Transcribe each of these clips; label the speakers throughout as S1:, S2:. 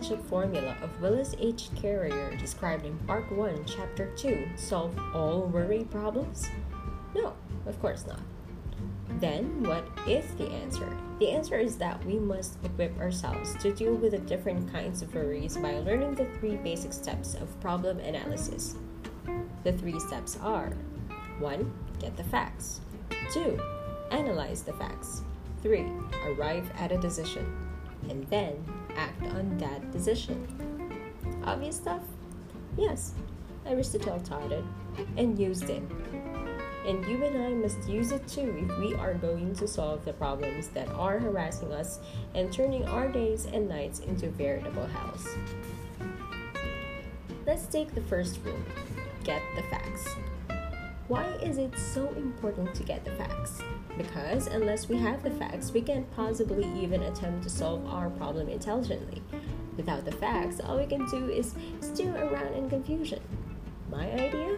S1: magic formula of Willis H. Carrier described in Part 1, Chapter 2 solve all worry problems? No, of course not. Then, what is the answer? The answer is that we must equip ourselves to deal with the different kinds of worries by learning the three basic steps of problem analysis. The three steps are 1. Get the facts, 2. Analyze the facts, 3. Arrive at a decision, and then act on that decision. Obvious stuff? Yes, Aristotle taught it and used it and you and I must use it too if we are going to solve the problems that are harassing us and turning our days and nights into veritable hells. Let's take the first rule get the facts. Why is it so important to get the facts? Because unless we have the facts, we can't possibly even attempt to solve our problem intelligently. Without the facts, all we can do is steer around in confusion. My idea?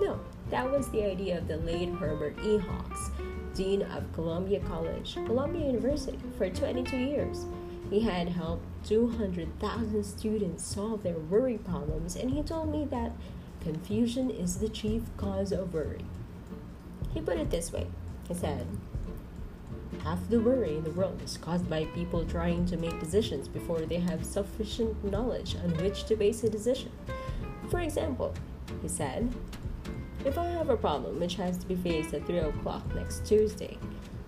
S1: No, that was the idea of the late Herbert E. Hawkes, Dean of Columbia College, Columbia University, for 22 years. He had helped 200,000 students solve their worry problems, and he told me that confusion is the chief cause of worry. He put it this way he said, Half the worry in the world is caused by people trying to make decisions before they have sufficient knowledge on which to base a decision. For example, he said, if I have a problem which has to be faced at 3 o'clock next Tuesday,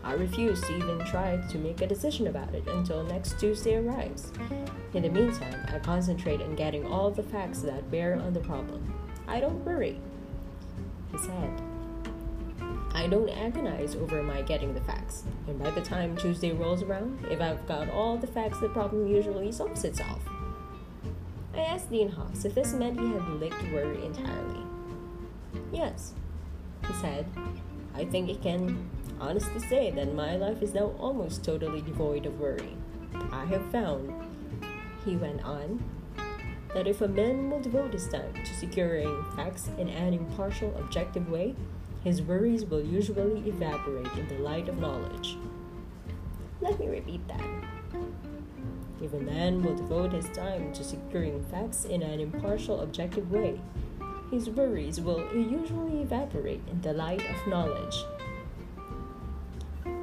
S1: I refuse to even try to make a decision about it until next Tuesday arrives. In the meantime, I concentrate on getting all the facts that bear on the problem. I don't worry. He said, I don't agonize over my getting the facts, and by the time Tuesday rolls around, if I've got all the facts, the problem usually solves itself. I asked Dean Hawkes if this meant he had licked worry entirely. Yes, he said. I think I can honestly say that my life is now almost totally devoid of worry. I have found, he went on, that if a man will devote his time to securing facts in an impartial, objective way, his worries will usually evaporate in the light of knowledge. Let me repeat that. If a man will devote his time to securing facts in an impartial, objective way, his worries will usually evaporate in the light of knowledge.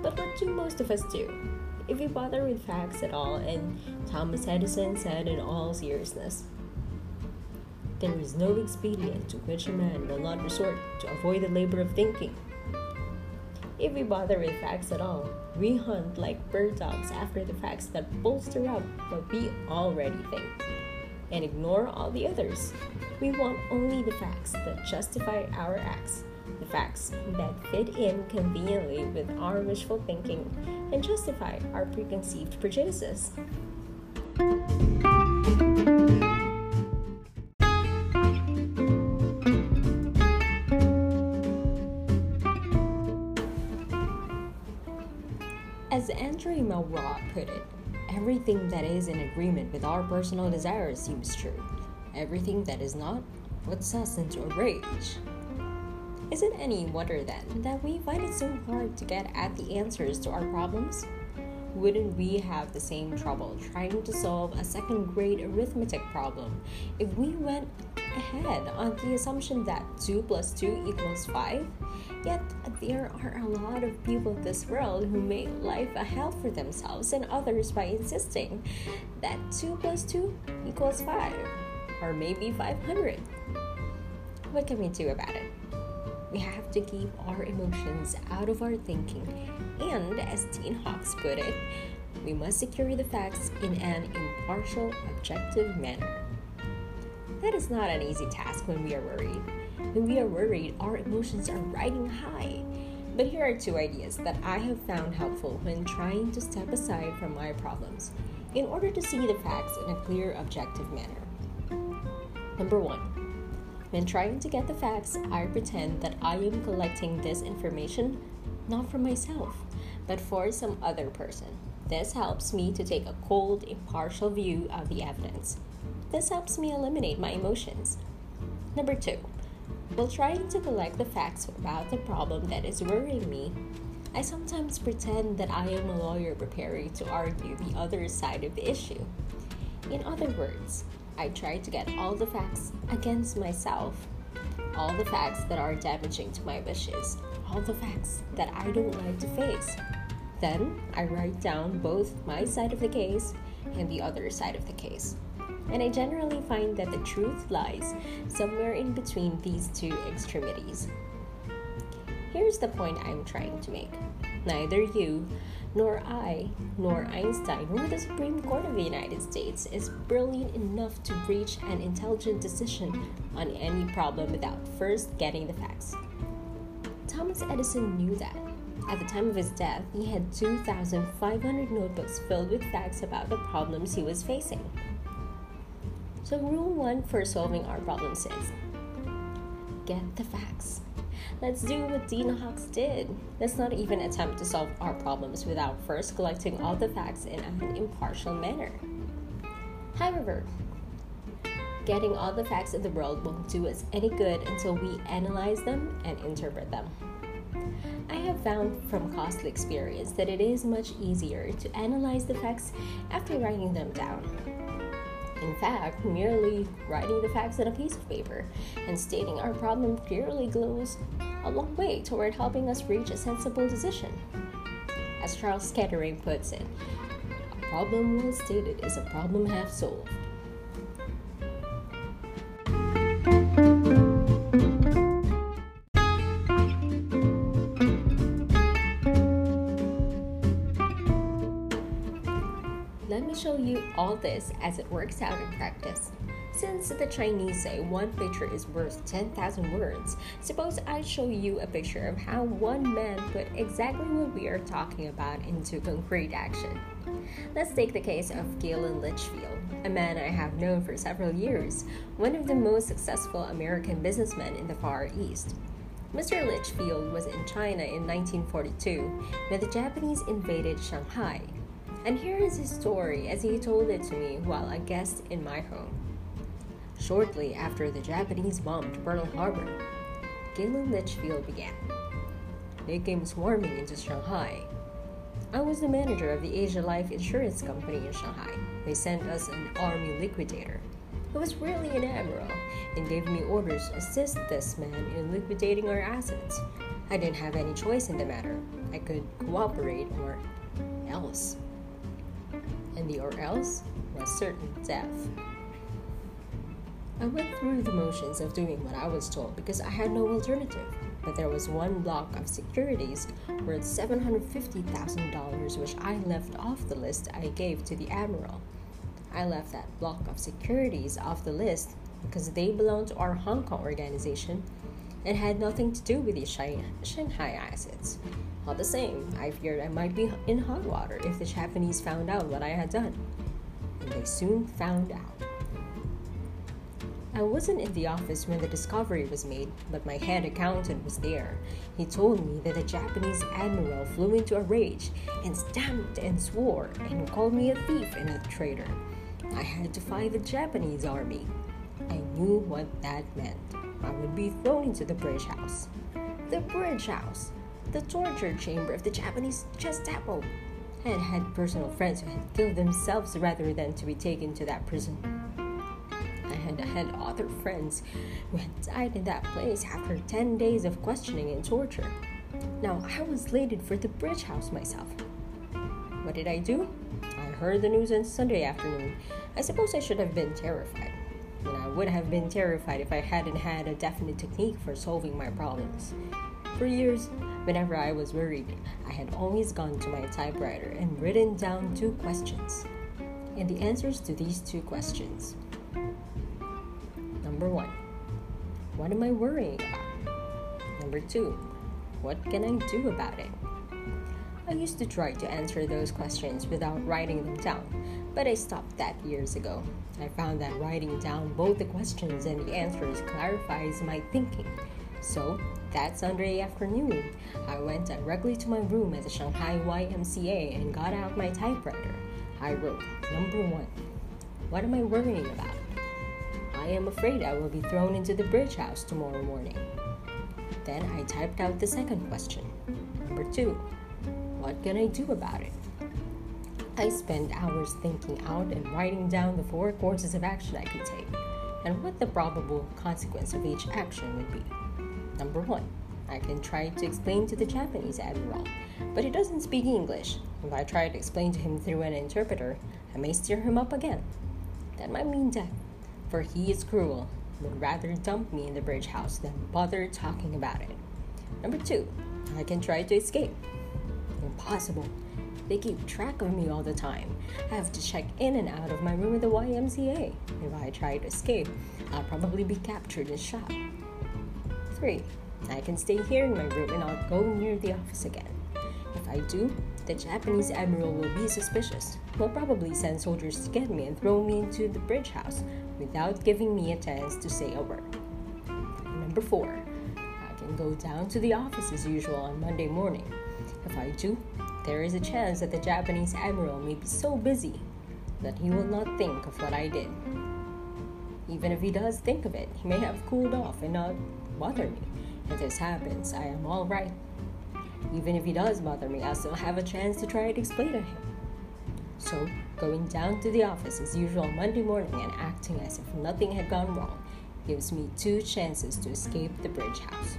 S1: But what do most of us do? If we bother with facts at all, and Thomas Edison said in all seriousness, there is no expedient to which a man will not resort to avoid the labor of thinking. If we bother with facts at all, we hunt like bird dogs after the facts that bolster up what we already think and ignore all the others. We want only the facts that justify our acts, the facts that fit in conveniently with our wishful thinking and justify our preconceived prejudices. As Andre Malraux put it, Everything that is in agreement with our personal desires seems true. Everything that is not puts us into a rage. Is it any wonder then that we find it so hard to get at the answers to our problems? Wouldn't we have the same trouble trying to solve a second grade arithmetic problem if we went ahead on the assumption that 2 plus 2 equals 5? Yet there are a lot of people in this world who make life a hell for themselves and others by insisting that 2 plus 2 equals 5, or maybe 500. What can we do about it? We have to keep our emotions out of our thinking, and as Dean Hawkes put it, we must secure the facts in an impartial, objective manner. That is not an easy task when we are worried. When we are worried, our emotions are riding high. But here are two ideas that I have found helpful when trying to step aside from my problems in order to see the facts in a clear, objective manner. Number one, when trying to get the facts, I pretend that I am collecting this information not for myself, but for some other person. This helps me to take a cold, impartial view of the evidence. This helps me eliminate my emotions. Number two, while trying to collect the facts about the problem that is worrying me, I sometimes pretend that I am a lawyer preparing to argue the other side of the issue. In other words, I try to get all the facts against myself, all the facts that are damaging to my wishes, all the facts that I don't like to face. Then I write down both my side of the case and the other side of the case. And I generally find that the truth lies somewhere in between these two extremities. Here's the point I'm trying to make neither you, nor I, nor Einstein, nor the Supreme Court of the United States is brilliant enough to reach an intelligent decision on any problem without first getting the facts. Thomas Edison knew that. At the time of his death, he had 2,500 notebooks filled with facts about the problems he was facing. So, rule one for solving our problems is get the facts. Let's do what Dean Hawkes did. Let's not even attempt to solve our problems without first collecting all the facts in an impartial manner. However, getting all the facts in the world won't do us any good until we analyze them and interpret them. I have found from costly experience that it is much easier to analyze the facts after writing them down. In fact, merely writing the facts on a piece of paper and stating our problem clearly goes a long way toward helping us reach a sensible decision. As Charles Kettering puts it, a problem well stated is a problem half solved. Show you all this as it works out in practice. Since the Chinese say one picture is worth 10,000 words, suppose I show you a picture of how one man put exactly what we are talking about into concrete action. Let's take the case of Galen Litchfield, a man I have known for several years, one of the most successful American businessmen in the Far East. Mr. Litchfield was in China in 1942 when the Japanese invaded Shanghai. And here is his story as he told it to me while a guest in my home. Shortly after the Japanese bombed Pearl Harbor, Galen Litchfield began. They came swarming into Shanghai. I was the manager of the Asia Life Insurance Company in Shanghai. They sent us an army liquidator who was really an admiral and gave me orders to assist this man in liquidating our assets. I didn't have any choice in the matter. I could cooperate or else. And the or else was certain death. I went through the motions of doing what I was told because I had no alternative. But there was one block of securities worth $750,000 which I left off the list I gave to the Admiral. I left that block of securities off the list because they belonged to our Hong Kong organization and had nothing to do with the Shanghai assets. All the same, I feared I might be in hot water if the Japanese found out what I had done. And they soon found out. I wasn't in the office when the discovery was made, but my head accountant was there. He told me that the Japanese admiral flew into a rage and stamped and swore and called me a thief and a traitor. I had to fight the Japanese army. I knew what that meant. I would be thrown into the bridge house. The bridge house! The torture chamber of the Japanese Gestapo! I had had personal friends who had killed themselves rather than to be taken to that prison I had other friends who had died in that place after 10 days of questioning and torture. Now, I was slated for the bridge house myself. What did I do? I heard the news on Sunday afternoon. I suppose I should have been terrified. And I would have been terrified if I hadn't had a definite technique for solving my problems. For years, whenever I was worried, I had always gone to my typewriter and written down two questions. And the answers to these two questions Number one, what am I worrying about? Number two, what can I do about it? I used to try to answer those questions without writing them down, but I stopped that years ago. I found that writing down both the questions and the answers clarifies my thinking. So, that Sunday afternoon, I went directly to my room at the Shanghai YMCA and got out my typewriter. I wrote, Number one, what am I worrying about? I am afraid I will be thrown into the bridge house tomorrow morning. Then I typed out the second question. Number two, what can I do about it? I spent hours thinking out and writing down the four courses of action I could take and what the probable consequence of each action would be. Number one, I can try to explain to the Japanese admiral, but he doesn't speak English. If I try to explain to him through an interpreter, I may stir him up again. That might mean death, for he is cruel, would rather dump me in the bridge house than bother talking about it. Number two, I can try to escape. Impossible. They keep track of me all the time. I have to check in and out of my room at the YMCA. If I try to escape, I'll probably be captured and shot. 3. I can stay here in my room and not go near the office again. If I do, the Japanese admiral will be suspicious. He'll probably send soldiers to get me and throw me into the bridge house without giving me a chance to say a word. Number 4. I can go down to the office as usual on Monday morning. If I do, there is a chance that the Japanese admiral may be so busy that he will not think of what I did. Even if he does think of it, he may have cooled off and not bother me. If this happens, I am all right. Even if he does bother me, I still have a chance to try to explain to him. So, going down to the office as usual Monday morning and acting as if nothing had gone wrong gives me two chances to escape the bridge house.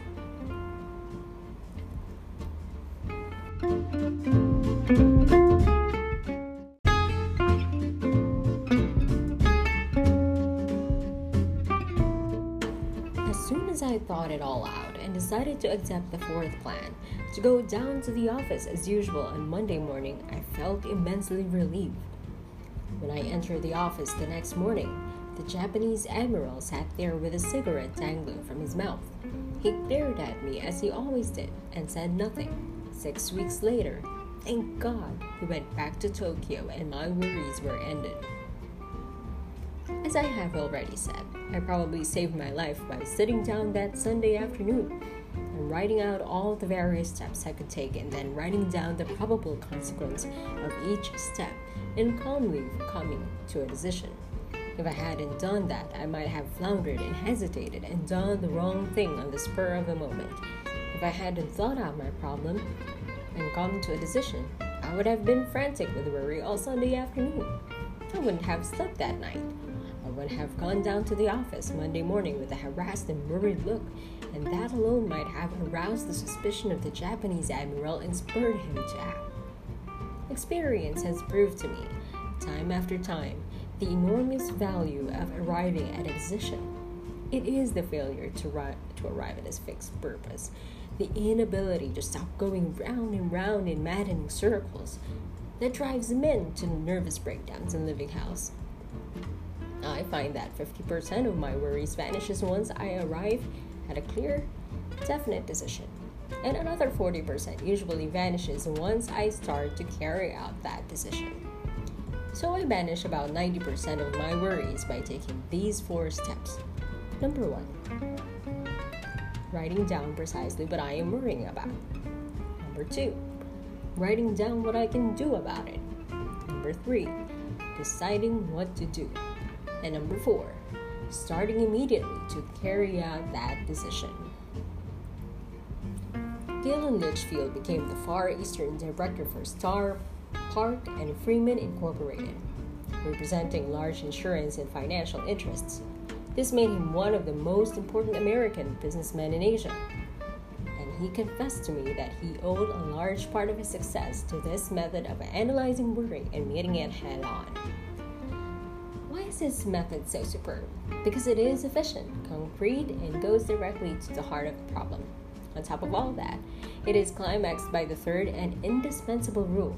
S1: Decided to accept the fourth plan, to go down to the office as usual on Monday morning, I felt immensely relieved. When I entered the office the next morning, the Japanese admiral sat there with a cigarette dangling from his mouth. He glared at me as he always did and said nothing. Six weeks later, thank God, he went back to Tokyo and my worries were ended. As I have already said, I probably saved my life by sitting down that Sunday afternoon and writing out all the various steps I could take and then writing down the probable consequence of each step and calmly coming to a decision. If I hadn't done that, I might have floundered and hesitated and done the wrong thing on the spur of the moment if I hadn't thought out my problem and come to a decision, I would have been frantic with worry all Sunday afternoon. I wouldn't have slept that night. Would have gone down to the office Monday morning with a harassed and worried look, and that alone might have aroused the suspicion of the Japanese admiral and spurred him to act. Experience has proved to me, time after time, the enormous value of arriving at a decision. It is the failure to, ri- to arrive at a fixed purpose the inability to stop going round and round in maddening circles that drives men to nervous breakdowns in living house. I find that 50% of my worries vanishes once I arrive at a clear, definite decision. And another 40% usually vanishes once I start to carry out that decision. So I banish about 90% of my worries by taking these four steps. Number one, writing down precisely what I am worrying about. Number two, writing down what I can do about it. Number three, deciding what to do. And number four, starting immediately to carry out that decision. Galen Litchfield became the Far Eastern Director for Starr, Park, and Freeman Incorporated, representing large insurance and financial interests this made him one of the most important American businessmen in Asia. And he confessed to me that he owed a large part of his success to this method of analyzing worry and meeting it head on. This method so superb? Because it is efficient, concrete, and goes directly to the heart of the problem. On top of all that, it is climaxed by the third and indispensable rule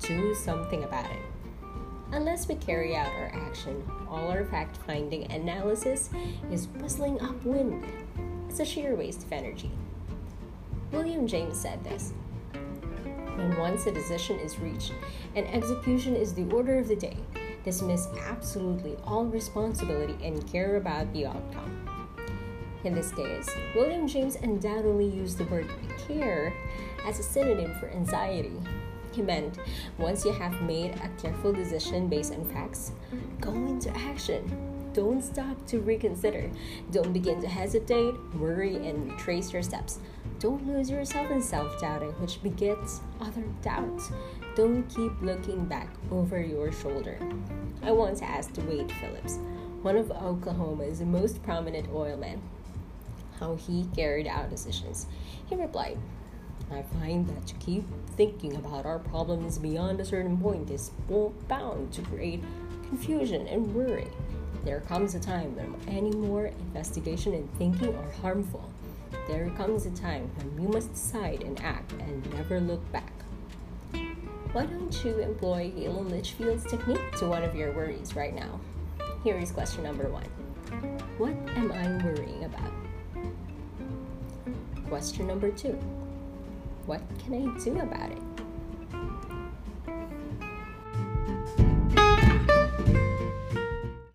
S1: do something about it. Unless we carry out our action, all our fact finding analysis is whistling upwind. It's a sheer waste of energy. William James said this When once a decision is reached and execution is the order of the day, dismiss absolutely all responsibility and care about the outcome. In this case, William James undoubtedly used the word care as a synonym for anxiety he meant once you have made a careful decision based on facts, go into action. Don't stop to reconsider. Don't begin to hesitate, worry, and retrace your steps. Don't lose yourself in self doubting, which begets other doubts. Don't keep looking back over your shoulder. I once asked Waite Phillips, one of Oklahoma's most prominent oilmen, how he carried out decisions. He replied, I find that to keep thinking about our problems beyond a certain point is bound to create confusion and worry. There comes a time when any more investigation and thinking are harmful. There comes a time when you must decide and act and never look back. Why don't you employ Galen Litchfield's technique to one of your worries right now? Here is question number one What am I worrying about? Question number two What can I do about it?